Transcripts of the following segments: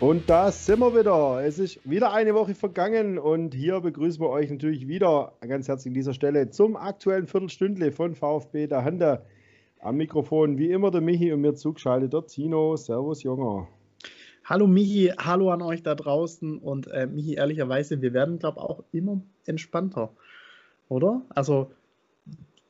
Und da sind wir wieder. Es ist wieder eine Woche vergangen und hier begrüßen wir euch natürlich wieder ganz herzlich an dieser Stelle zum aktuellen Viertelstündle von VfB der Hande. Am Mikrofon wie immer der Michi und mir zugeschaltet der Tino. Servus, Junger. Hallo Michi, hallo an euch da draußen und äh, Michi, ehrlicherweise, wir werden, glaube ich, auch immer entspannter, oder? Also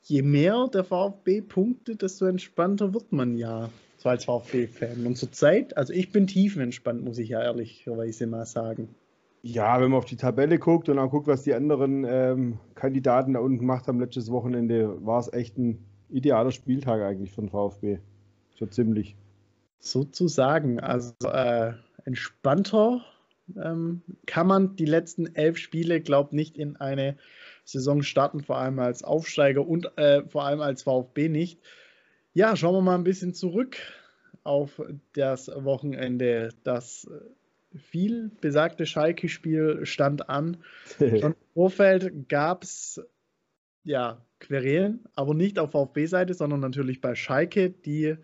je mehr der VfB punktet, desto entspannter wird man ja so als VfB-Fan. Und zurzeit, also ich bin tiefenentspannt, muss ich ja ehrlicherweise mal sagen. Ja, wenn man auf die Tabelle guckt und auch guckt, was die anderen ähm, Kandidaten da unten gemacht haben letztes Wochenende, war es echt ein idealer Spieltag eigentlich für den VfB. So ziemlich. Sozusagen. Also äh, entspannter ähm, kann man die letzten elf Spiele, glaube ich, nicht in eine Saison starten, vor allem als Aufsteiger und äh, vor allem als VfB nicht. Ja, schauen wir mal ein bisschen zurück auf das Wochenende. Das äh, viel besagte Schalke-Spiel stand an. Schon im Vorfeld gab es ja, Querelen, aber nicht auf VfB-Seite, sondern natürlich bei Schalke. Die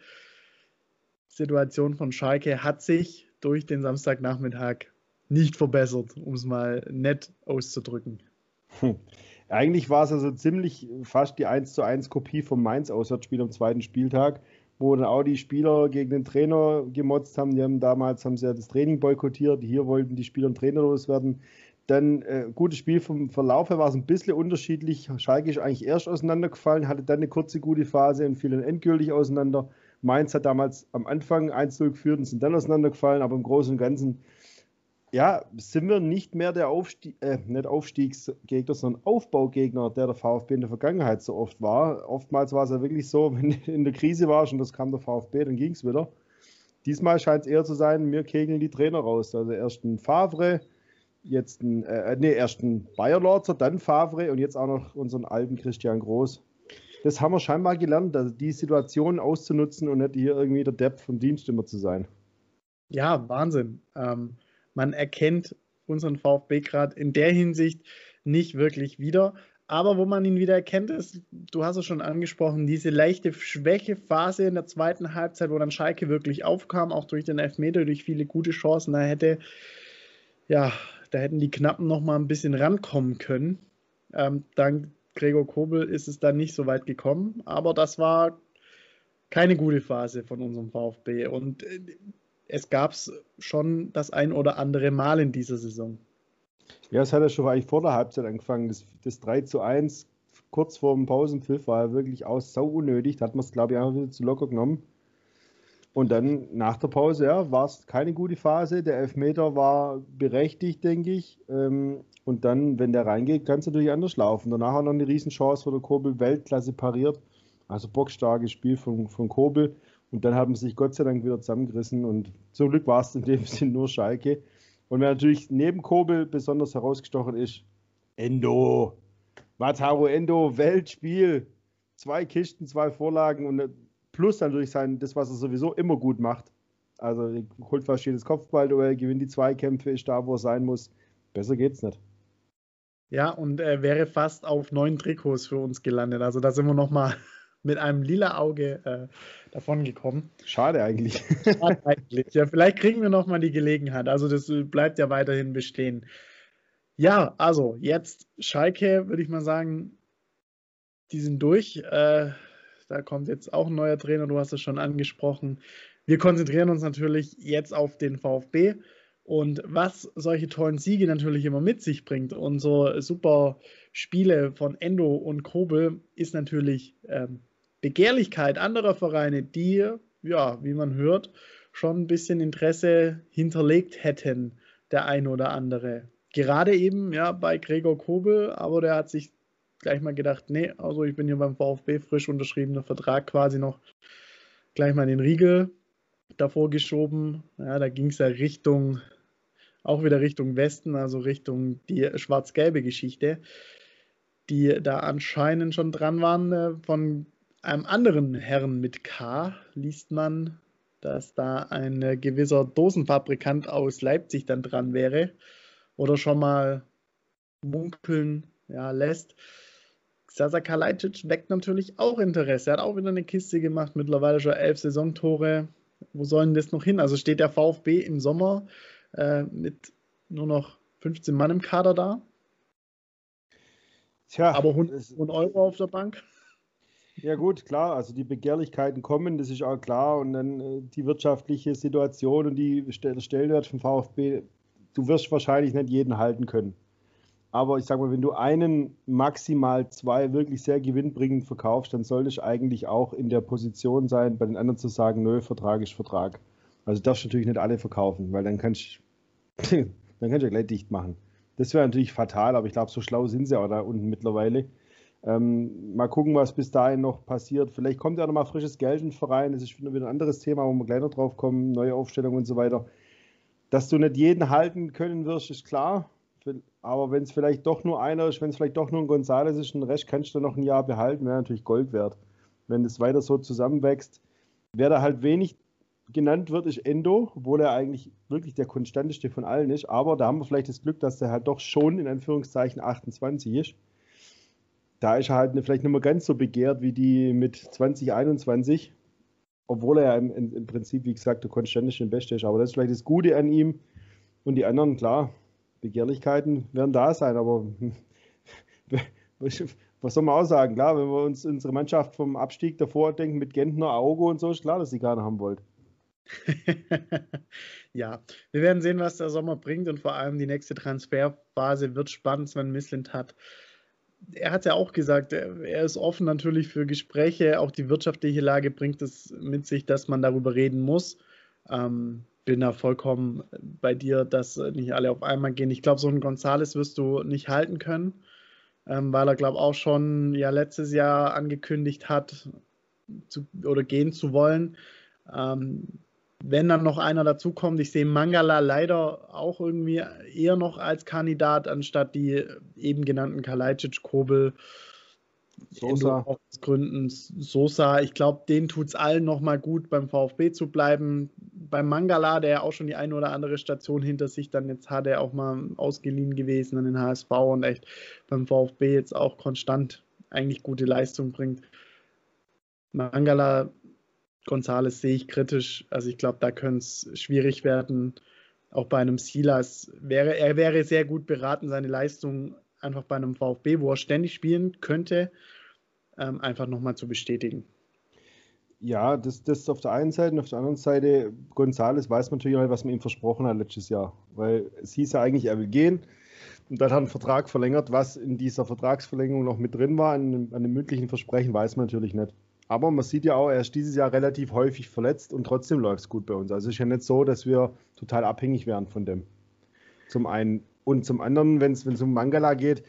Situation von Schalke hat sich durch den Samstagnachmittag nicht verbessert, um es mal nett auszudrücken. Hm. Eigentlich war es also ziemlich fast die 1 zu 1 Kopie vom Mainz-Auswärtsspiel am zweiten Spieltag, wo dann auch die Spieler gegen den Trainer gemotzt haben. Die haben damals haben sie ja das Training boykottiert. Hier wollten die Spieler und Trainer loswerden. Dann äh, gutes Spiel vom Verlauf her war es ein bisschen unterschiedlich. Schalke ist eigentlich erst auseinandergefallen, hatte dann eine kurze gute Phase und fiel dann endgültig auseinander. Mainz hat damals am Anfang 1-0 geführt und sind dann auseinandergefallen, aber im Großen und Ganzen ja, sind wir nicht mehr der Aufstieg, äh, nicht Aufstiegsgegner, sondern Aufbaugegner, der der VfB in der Vergangenheit so oft war. Oftmals war es ja wirklich so, wenn du in der Krise warst und das kam der VfB, dann ging es wieder. Diesmal scheint es eher zu sein, wir kegeln die Trainer raus. Also erst ein Favre, jetzt ein, äh, nee, erst ein Bayer Lorzer, dann Favre und jetzt auch noch unseren alten Christian Groß. Das haben wir scheinbar gelernt, also die Situation auszunutzen und nicht hier irgendwie der Depp vom Dienst immer zu sein. Ja, Wahnsinn. Ähm, man erkennt unseren VfB gerade in der Hinsicht nicht wirklich wieder. Aber wo man ihn wieder erkennt, ist, du hast es schon angesprochen, diese leichte Schwächephase in der zweiten Halbzeit, wo dann Schalke wirklich aufkam, auch durch den Elfmeter, durch viele gute Chancen. Da hätte, ja, da hätten die Knappen noch mal ein bisschen rankommen können. Ähm, dank Gregor Kobel ist es dann nicht so weit gekommen, aber das war keine gute Phase von unserem VfB. Und äh, es gab es schon das ein oder andere Mal in dieser Saison. Ja, es hat ja schon eigentlich vor der Halbzeit angefangen. Das, das 3 zu 1 kurz vor dem Pausenpfiff war ja wirklich auch sau unnötig. Da hat man es, glaube ich, einfach wieder zu locker genommen. Und dann nach der Pause, ja, war es keine gute Phase. Der Elfmeter war berechtigt, denke ich. Ähm, und dann, wenn der reingeht, kann es natürlich anders laufen. Danach auch noch eine Riesenchance, wo der Kobel Weltklasse pariert. Also bockstarkes Spiel von, von Kobel. Und dann haben sie sich Gott sei Dank wieder zusammengerissen und zum Glück war es in dem Sinn nur Schalke. Und wer natürlich neben Kobel besonders herausgestochen ist, Endo. Wataru Endo, Weltspiel. Zwei Kisten, zwei Vorlagen und plus natürlich sein, das, was er sowieso immer gut macht. Also holt fast jedes Kopfballduell, gewinnt die Zweikämpfe, ist da, wo er sein muss. Besser geht's nicht. Ja, und er wäre fast auf neun Trikots für uns gelandet. Also da sind wir nochmal mit einem lila Auge äh, davon gekommen. Schade eigentlich. Schade eigentlich. Ja, vielleicht kriegen wir noch mal die Gelegenheit. Also das bleibt ja weiterhin bestehen. Ja, also jetzt Schalke, würde ich mal sagen, die sind durch. Äh, da kommt jetzt auch ein neuer Trainer, du hast es schon angesprochen. Wir konzentrieren uns natürlich jetzt auf den VfB. Und was solche tollen Siege natürlich immer mit sich bringt und so super Spiele von Endo und Kobel ist natürlich ähm, Begehrlichkeit anderer Vereine, die, ja, wie man hört, schon ein bisschen Interesse hinterlegt hätten, der ein oder andere. Gerade eben, ja, bei Gregor Kobel, aber der hat sich gleich mal gedacht, nee, also ich bin hier beim VfB frisch unterschriebener Vertrag quasi noch gleich mal den Riegel davor geschoben. Ja, da ging es ja Richtung, auch wieder Richtung Westen, also Richtung die schwarz-gelbe Geschichte, die da anscheinend schon dran waren, äh, von einem anderen Herrn mit K liest man, dass da ein gewisser Dosenfabrikant aus Leipzig dann dran wäre oder schon mal munkeln ja, lässt. Sasa Kalajdzic weckt natürlich auch Interesse. Er hat auch wieder eine Kiste gemacht, mittlerweile schon elf Saisontore. Wo sollen das noch hin? Also steht der VfB im Sommer äh, mit nur noch 15 Mann im Kader da. Tja, aber 100 Euro auf der Bank. Ja gut, klar, also die Begehrlichkeiten kommen, das ist auch klar. Und dann äh, die wirtschaftliche Situation und die Stellenwert vom VfB, du wirst wahrscheinlich nicht jeden halten können. Aber ich sage mal, wenn du einen, maximal zwei wirklich sehr gewinnbringend verkaufst, dann solltest du eigentlich auch in der Position sein, bei den anderen zu sagen, nö, Vertrag ist Vertrag. Also darfst du natürlich nicht alle verkaufen, weil dann kannst du dann kannst du gleich dicht machen. Das wäre natürlich fatal, aber ich glaube, so schlau sind sie auch da unten mittlerweile. Ähm, mal gucken, was bis dahin noch passiert. Vielleicht kommt ja noch mal frisches Geld in den Verein. Das ist wieder ein anderes Thema, wo wir gleich noch drauf kommen. Neue Aufstellung und so weiter. Dass du nicht jeden halten können wirst, ist klar. Aber wenn es vielleicht doch nur einer ist, wenn es vielleicht doch nur ein Gonzales ist, ein Rest kannst du noch ein Jahr behalten, wäre natürlich Gold wert. Wenn es weiter so zusammenwächst. Wer da halt wenig genannt wird, ist Endo, obwohl er eigentlich wirklich der konstanteste von allen ist. Aber da haben wir vielleicht das Glück, dass er halt doch schon in Anführungszeichen 28 ist da ist er halt vielleicht nicht mehr ganz so begehrt wie die mit 2021. Obwohl er ja im, im Prinzip, wie gesagt, der konstantische Beste ist. Aber das ist vielleicht das Gute an ihm. Und die anderen, klar, Begehrlichkeiten werden da sein. Aber was soll man auch sagen? Klar, wenn wir uns unsere Mannschaft vom Abstieg davor denken mit Gentner, Auge und so, ist klar, dass sie keiner haben wollt. ja, wir werden sehen, was der Sommer bringt und vor allem die nächste Transferphase wird spannend. Sven Mislint hat er hat ja auch gesagt, er ist offen natürlich für Gespräche. Auch die wirtschaftliche Lage bringt es mit sich, dass man darüber reden muss. Ähm, bin da vollkommen bei dir, dass nicht alle auf einmal gehen. Ich glaube, so einen Gonzales wirst du nicht halten können, ähm, weil er, glaube ich, auch schon ja letztes Jahr angekündigt hat, zu, oder gehen zu wollen. Ähm, wenn dann noch einer dazukommt, ich sehe Mangala leider auch irgendwie eher noch als Kandidat, anstatt die eben genannten Kalajdzic, Kobel, Sosa. Aus Gründen Sosa. Ich glaube, denen tut es allen nochmal gut, beim VfB zu bleiben. Beim Mangala, der ja auch schon die eine oder andere Station hinter sich dann jetzt hat, er auch mal ausgeliehen gewesen an den HSV und echt beim VfB jetzt auch konstant eigentlich gute Leistung bringt. Mangala Gonzales sehe ich kritisch. Also ich glaube, da könnte es schwierig werden. Auch bei einem Silas wäre er wäre sehr gut beraten, seine Leistung einfach bei einem VfB, wo er ständig spielen könnte, ähm, einfach nochmal zu bestätigen. Ja, das, das auf der einen Seite und auf der anderen Seite, Gonzales weiß natürlich auch, was man ihm versprochen hat letztes Jahr. Weil es hieß ja eigentlich, er will gehen. Und dann hat er einen Vertrag verlängert. Was in dieser Vertragsverlängerung noch mit drin war, an, an dem mündlichen Versprechen, weiß man natürlich nicht. Aber man sieht ja auch, er ist dieses Jahr relativ häufig verletzt und trotzdem läuft es gut bei uns. Also es ist ja nicht so, dass wir total abhängig wären von dem. Zum einen. Und zum anderen, wenn es um Mangala geht,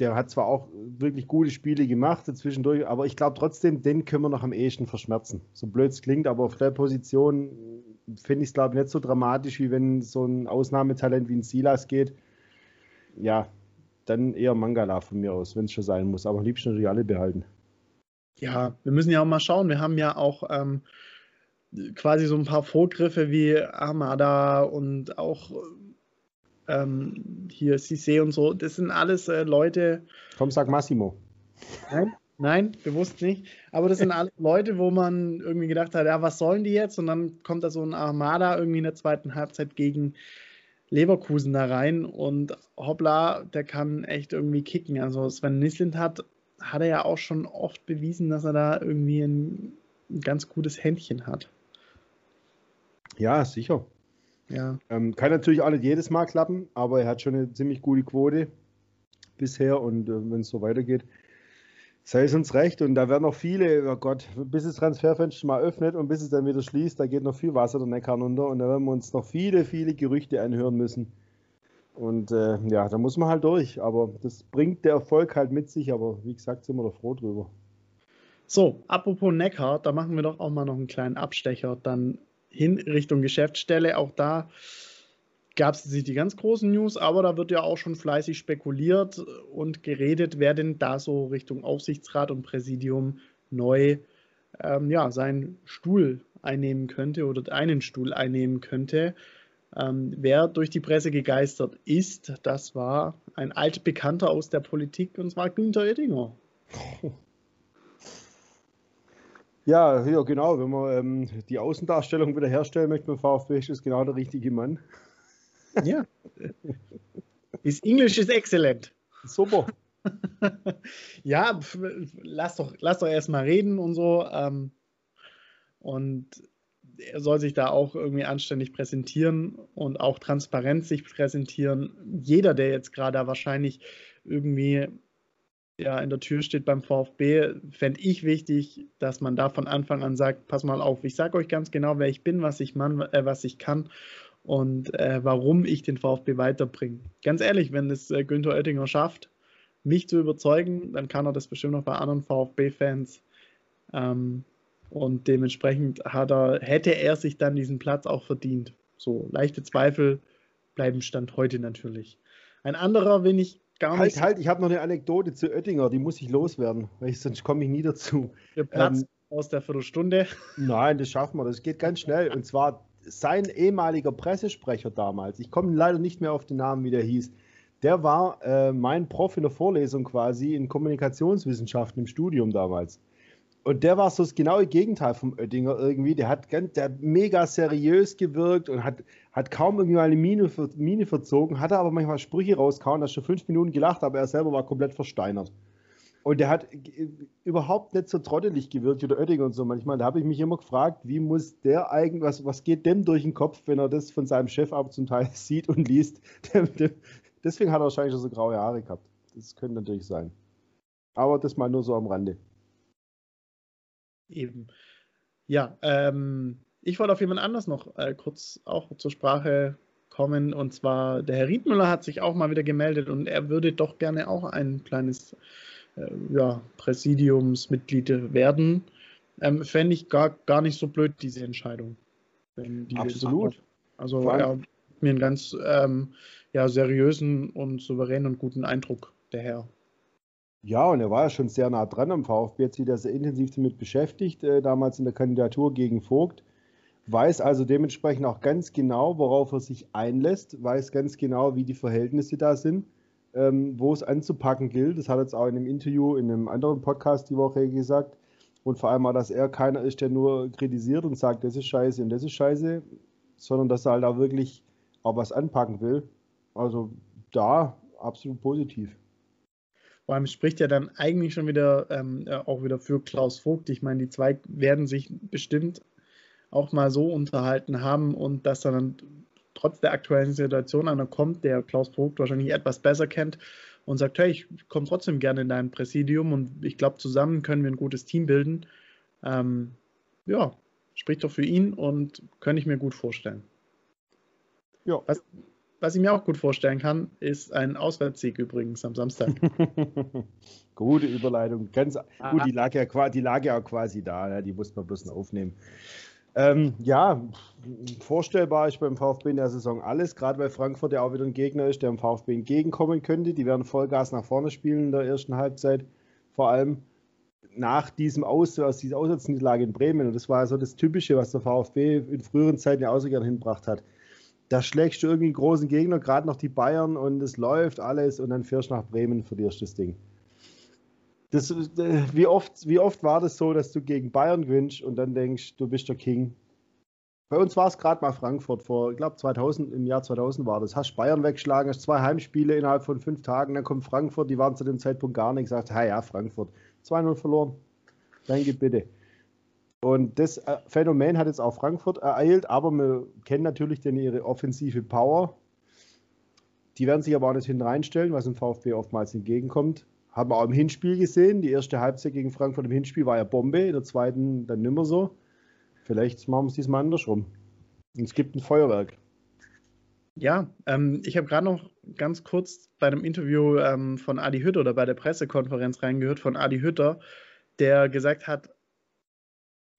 der hat zwar auch wirklich gute Spiele gemacht zwischendurch, aber ich glaube trotzdem, den können wir noch am ehesten verschmerzen. So blöd es klingt, aber auf der Position finde ich es, glaube ich, nicht so dramatisch, wie wenn so ein Ausnahmetalent wie ein Silas geht. Ja, dann eher Mangala von mir aus, wenn es schon sein muss. Aber am liebsten natürlich alle behalten ja, wir müssen ja auch mal schauen. Wir haben ja auch ähm, quasi so ein paar Vorgriffe wie Armada und auch ähm, hier Cissé und so. Das sind alles äh, Leute. Komm, sag Massimo. Nein, nein, bewusst nicht. Aber das sind alles Leute, wo man irgendwie gedacht hat, ja, was sollen die jetzt? Und dann kommt da so ein Armada irgendwie in der zweiten Halbzeit gegen Leverkusen da rein und hoppla, der kann echt irgendwie kicken. Also Sven Nislint hat hat er ja auch schon oft bewiesen, dass er da irgendwie ein, ein ganz gutes Händchen hat. Ja, sicher. Ja. Ähm, kann natürlich auch nicht jedes Mal klappen, aber er hat schon eine ziemlich gute Quote bisher und äh, wenn es so weitergeht, sei es uns recht. Und da werden noch viele, oh Gott, bis das Transferfenster mal öffnet und bis es dann wieder schließt, da geht noch viel Wasser der Neckar runter und da werden wir uns noch viele, viele Gerüchte anhören müssen und äh, ja, da muss man halt durch. Aber das bringt der Erfolg halt mit sich. Aber wie gesagt, sind wir da froh drüber. So, apropos Neckar, da machen wir doch auch mal noch einen kleinen Abstecher dann hin Richtung Geschäftsstelle. Auch da gab es die ganz großen News, aber da wird ja auch schon fleißig spekuliert und geredet, wer denn da so Richtung Aufsichtsrat und Präsidium neu ähm, ja, seinen Stuhl einnehmen könnte oder einen Stuhl einnehmen könnte. Ähm, wer durch die Presse gegeistert ist, das war ein altbekannter aus der Politik und zwar Günther Oettinger. Ja, ja, genau. Wenn man ähm, die Außendarstellung wiederherstellen möchte beim VfB, ist genau der richtige Mann. Ja. His English is excellent. Super. ja, lass doch, lass doch erstmal reden und so. Ähm, und er soll sich da auch irgendwie anständig präsentieren und auch transparent sich präsentieren. Jeder, der jetzt gerade wahrscheinlich irgendwie ja, in der Tür steht beim VfB, fände ich wichtig, dass man da von Anfang an sagt, pass mal auf, ich sage euch ganz genau, wer ich bin, was ich, Mann, äh, was ich kann und äh, warum ich den VfB weiterbringe. Ganz ehrlich, wenn es äh, Günther Oettinger schafft, mich zu überzeugen, dann kann er das bestimmt noch bei anderen VfB-Fans. Ähm, und dementsprechend hat er, hätte er sich dann diesen Platz auch verdient. So, leichte Zweifel bleiben Stand heute natürlich. Ein anderer, wenn ich gar halt, nicht. Halt, ich habe noch eine Anekdote zu Oettinger, die muss ich loswerden, weil ich, sonst komme ich nie dazu. Der Platz ähm, aus der Viertelstunde. Nein, das schaffen wir, das geht ganz schnell. Und zwar sein ehemaliger Pressesprecher damals, ich komme leider nicht mehr auf den Namen, wie der hieß, der war äh, mein Prof in der Vorlesung quasi in Kommunikationswissenschaften im Studium damals. Und der war so das genaue Gegenteil vom Oettinger irgendwie. Der hat, der hat mega seriös gewirkt und hat, hat kaum irgendwie eine Mine, Mine verzogen, hatte aber manchmal Sprüche rauskauen, dass schon fünf Minuten gelacht, aber er selber war komplett versteinert. Und der hat überhaupt nicht so trottelig gewirkt wie der Oettinger und so manchmal. Da habe ich mich immer gefragt, wie muss der eigentlich, was, was geht dem durch den Kopf, wenn er das von seinem Chef ab zum Teil sieht und liest. deswegen hat er wahrscheinlich schon so graue Haare gehabt. Das könnte natürlich sein. Aber das mal nur so am Rande. Eben. Ja, ähm, ich wollte auf jemand anders noch äh, kurz auch zur Sprache kommen. Und zwar der Herr Riedmüller hat sich auch mal wieder gemeldet und er würde doch gerne auch ein kleines äh, ja, Präsidiumsmitglied werden. Ähm, Fände ich gar, gar nicht so blöd, diese Entscheidung. Die Absolut. Also er hat mir einen ganz ähm, ja, seriösen und souveränen und guten Eindruck, der Herr. Ja, und er war ja schon sehr nah dran am VfB, hat sich da sehr intensiv damit beschäftigt, äh, damals in der Kandidatur gegen Vogt. Weiß also dementsprechend auch ganz genau, worauf er sich einlässt, weiß ganz genau, wie die Verhältnisse da sind, ähm, wo es anzupacken gilt. Das hat er jetzt auch in einem Interview, in einem anderen Podcast die Woche gesagt. Und vor allem auch, dass er keiner ist, der nur kritisiert und sagt, das ist scheiße und das ist scheiße, sondern dass er halt auch wirklich auch was anpacken will. Also da absolut positiv. Vor allem spricht ja dann eigentlich schon wieder ähm, auch wieder für Klaus Vogt. Ich meine, die zwei werden sich bestimmt auch mal so unterhalten haben und dass dann trotz der aktuellen Situation einer kommt, der Klaus Vogt wahrscheinlich etwas besser kennt und sagt, hey, ich komme trotzdem gerne in dein Präsidium und ich glaube, zusammen können wir ein gutes Team bilden. Ähm, ja, spricht doch für ihn und könnte ich mir gut vorstellen. Ja. Was, was ich mir auch gut vorstellen kann, ist ein Auswärtssieg übrigens am Samstag. Gute Überleitung. Ganz. Gut, die lag, ja, die lag ja auch quasi da, ja, die musste man bloß noch aufnehmen. Ähm, ja, vorstellbar ist beim VfB in der Saison alles, gerade weil Frankfurt ja auch wieder ein Gegner ist, der dem VfB entgegenkommen könnte. Die werden Vollgas nach vorne spielen in der ersten Halbzeit, vor allem nach diesem Aus, aus dieser Auswärtsniederlage in Bremen. Und das war so das Typische, was der VfB in früheren Zeiten ja auch so gerne hinbracht hat da schlägst du irgendwie einen großen Gegner, gerade noch die Bayern und es läuft alles und dann fährst du nach Bremen verlierst das Ding. Das, äh, wie, oft, wie oft war das so, dass du gegen Bayern gewinnst und dann denkst, du bist der King? Bei uns war es gerade mal Frankfurt vor, ich glaube 2000, im Jahr 2000 war das. Hast Bayern weggeschlagen, hast zwei Heimspiele innerhalb von fünf Tagen, dann kommt Frankfurt, die waren zu dem Zeitpunkt gar nicht, gesagt, ja, ja, Frankfurt, 2-0 verloren. Danke, bitte. Und das äh, Phänomen hat jetzt auch Frankfurt ereilt, aber wir kennen natürlich denn ihre offensive Power. Die werden sich aber auch nicht hinten reinstellen, was dem VfB oftmals entgegenkommt. Haben wir auch im Hinspiel gesehen. Die erste Halbzeit gegen Frankfurt im Hinspiel war ja Bombe, in der zweiten dann nimmer so. Vielleicht machen wir es diesmal andersrum. Und es gibt ein Feuerwerk. Ja, ähm, ich habe gerade noch ganz kurz bei einem Interview ähm, von Adi Hütter oder bei der Pressekonferenz reingehört von Adi Hütter, der gesagt hat,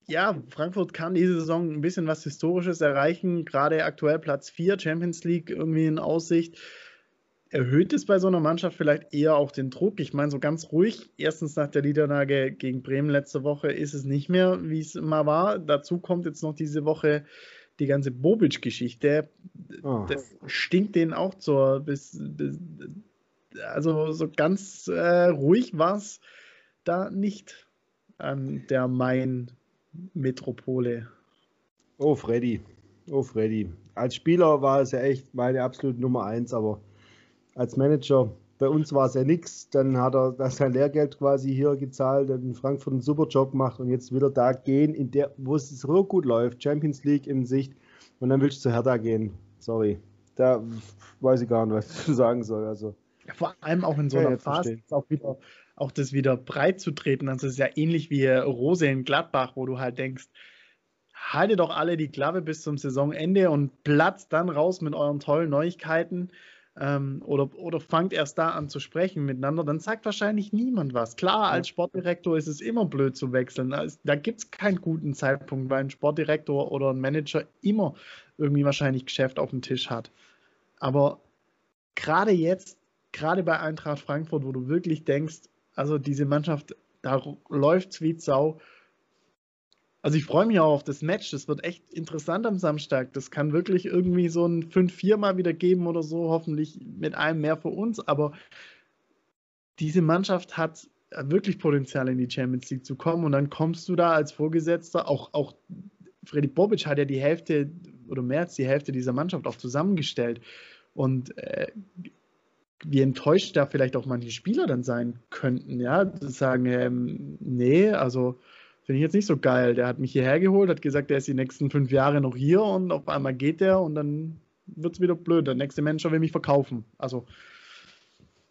ja, Frankfurt kann diese Saison ein bisschen was Historisches erreichen. Gerade aktuell Platz 4, Champions League irgendwie in Aussicht. Erhöht es bei so einer Mannschaft vielleicht eher auch den Druck? Ich meine, so ganz ruhig, erstens nach der Niederlage gegen Bremen letzte Woche ist es nicht mehr, wie es immer war. Dazu kommt jetzt noch diese Woche die ganze Bobic-Geschichte. Oh. Das stinkt denen auch zur. Bis, bis, also so ganz äh, ruhig war es da nicht an der Main Metropole. Oh, Freddy. Oh, Freddy. Als Spieler war es ja echt meine absolute Nummer eins, aber als Manager, bei uns war es ja nichts. Dann hat er das sein Lehrgeld quasi hier gezahlt, in Frankfurt einen super Job gemacht und jetzt will er da gehen, in der, wo es so gut läuft, Champions League in Sicht, und dann willst du zu Hertha gehen. Sorry. Da weiß ich gar nicht, was ich sagen soll. Also. Ja, vor allem auch in so einer Phase auch wieder auch das wieder breit zu treten. Das ist ja ähnlich wie Rose in Gladbach, wo du halt denkst, haltet doch alle die Klappe bis zum Saisonende und platzt dann raus mit euren tollen Neuigkeiten ähm, oder, oder fangt erst da an zu sprechen miteinander, dann sagt wahrscheinlich niemand was. Klar, als Sportdirektor ist es immer blöd zu wechseln. Da gibt es keinen guten Zeitpunkt, weil ein Sportdirektor oder ein Manager immer irgendwie wahrscheinlich Geschäft auf dem Tisch hat. Aber gerade jetzt, gerade bei Eintracht Frankfurt, wo du wirklich denkst, also diese Mannschaft, da läuft es wie Sau also ich freue mich auch auf das Match. Das wird echt interessant am Samstag. Das kann wirklich irgendwie so ein 5-4 mal wieder geben oder so, hoffentlich mit einem mehr für uns. Aber diese Mannschaft hat wirklich Potenzial in die Champions League zu kommen und dann kommst du da als Vorgesetzter, auch, auch Freddy Bobic hat ja die Hälfte oder mehr als die Hälfte dieser Mannschaft auch zusammengestellt. Und äh, wie enttäuscht da vielleicht auch manche Spieler dann sein könnten, ja, sagen, ähm, nee, also Finde ich jetzt nicht so geil. Der hat mich hierher geholt, hat gesagt, der ist die nächsten fünf Jahre noch hier und auf einmal geht der und dann wird es wieder blöd. Der nächste Mensch will mich verkaufen. Also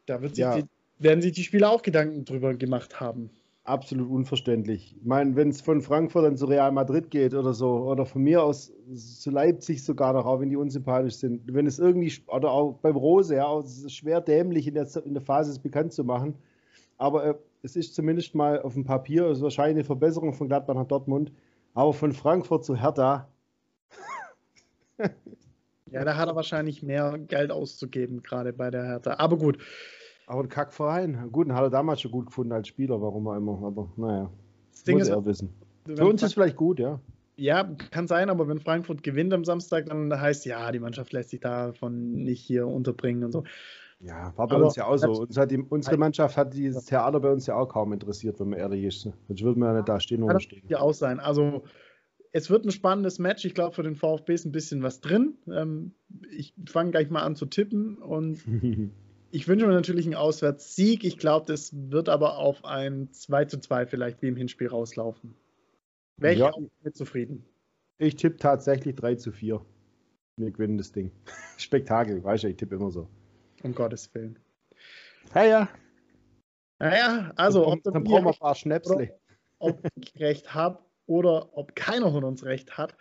da ja. die, werden sich die Spieler auch Gedanken drüber gemacht haben. Absolut unverständlich. Ich meine, wenn es von Frankfurt dann zu Real Madrid geht oder so, oder von mir aus zu Leipzig sogar noch, auch wenn die unsympathisch sind, wenn es irgendwie, oder auch beim Rose, ja, es ist schwer dämlich in der, in der Phase es bekannt zu machen, aber äh, es ist zumindest mal auf dem Papier, es ist wahrscheinlich eine Verbesserung von Gladbach nach Dortmund, aber von Frankfurt zu Hertha. ja, da hat er wahrscheinlich mehr Geld auszugeben, gerade bei der Hertha. Aber gut. Aber ein Kackverein. Gut, den hat er damals schon gut gefunden als Spieler, warum auch immer. Aber naja, das Ding muss ist, er wissen. Für uns ist es vielleicht gut, ja. Ja, kann sein, aber wenn Frankfurt gewinnt am Samstag, dann heißt ja, die Mannschaft lässt sich davon nicht hier unterbringen und so. Ja, war bei aber uns ja auch so. Uns die, unsere Mannschaft hat dieses Theater bei uns ja auch kaum interessiert, wenn man ehrlich ist. Sonst würden wir ja nicht da stehen, wo wir stehen. Ja, auch sein. Also, es wird ein spannendes Match. Ich glaube, für den VfB ist ein bisschen was drin. Ähm, ich fange gleich mal an zu tippen und ich wünsche mir natürlich einen Auswärtssieg. Ich glaube, das wird aber auf ein 2 zu 2 vielleicht wie im Hinspiel rauslaufen. Wäre ich ja. auch mit zufrieden. Ich tippe tatsächlich 3 zu 4. Wir gewinnen das Ding. Spektakel, weißt du, ich tippe immer so. Um Gottes Willen. Ja, ja. Naja, also. Dann, ob dann brauchen wir ein paar Schnäpsle. Ob ich recht habe oder ob keiner von uns recht hat,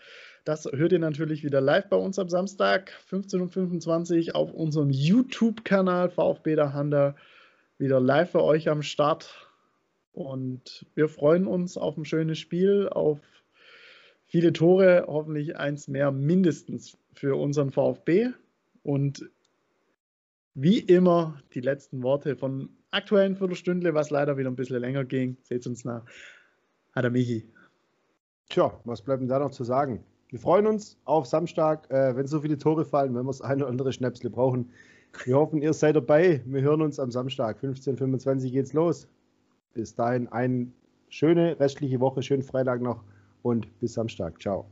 das hört ihr natürlich wieder live bei uns am Samstag, 15.25 Uhr auf unserem YouTube-Kanal VfB der Handa. Wieder live für euch am Start. Und wir freuen uns auf ein schönes Spiel, auf viele Tore, hoffentlich eins mehr mindestens für unseren VfB. Und wie immer die letzten Worte von aktuellen Viertelstündle, was leider wieder ein bisschen länger ging. Seht uns nach. Hat Michi. Tja, was bleibt denn da noch zu sagen? Wir freuen uns auf Samstag, äh, wenn so viele Tore fallen, wenn wir das eine oder andere Schnäpsle brauchen. Wir hoffen, ihr seid dabei. Wir hören uns am Samstag. 15.25 geht's los. Bis dahin eine schöne restliche Woche, schönen Freitag noch und bis Samstag. Ciao.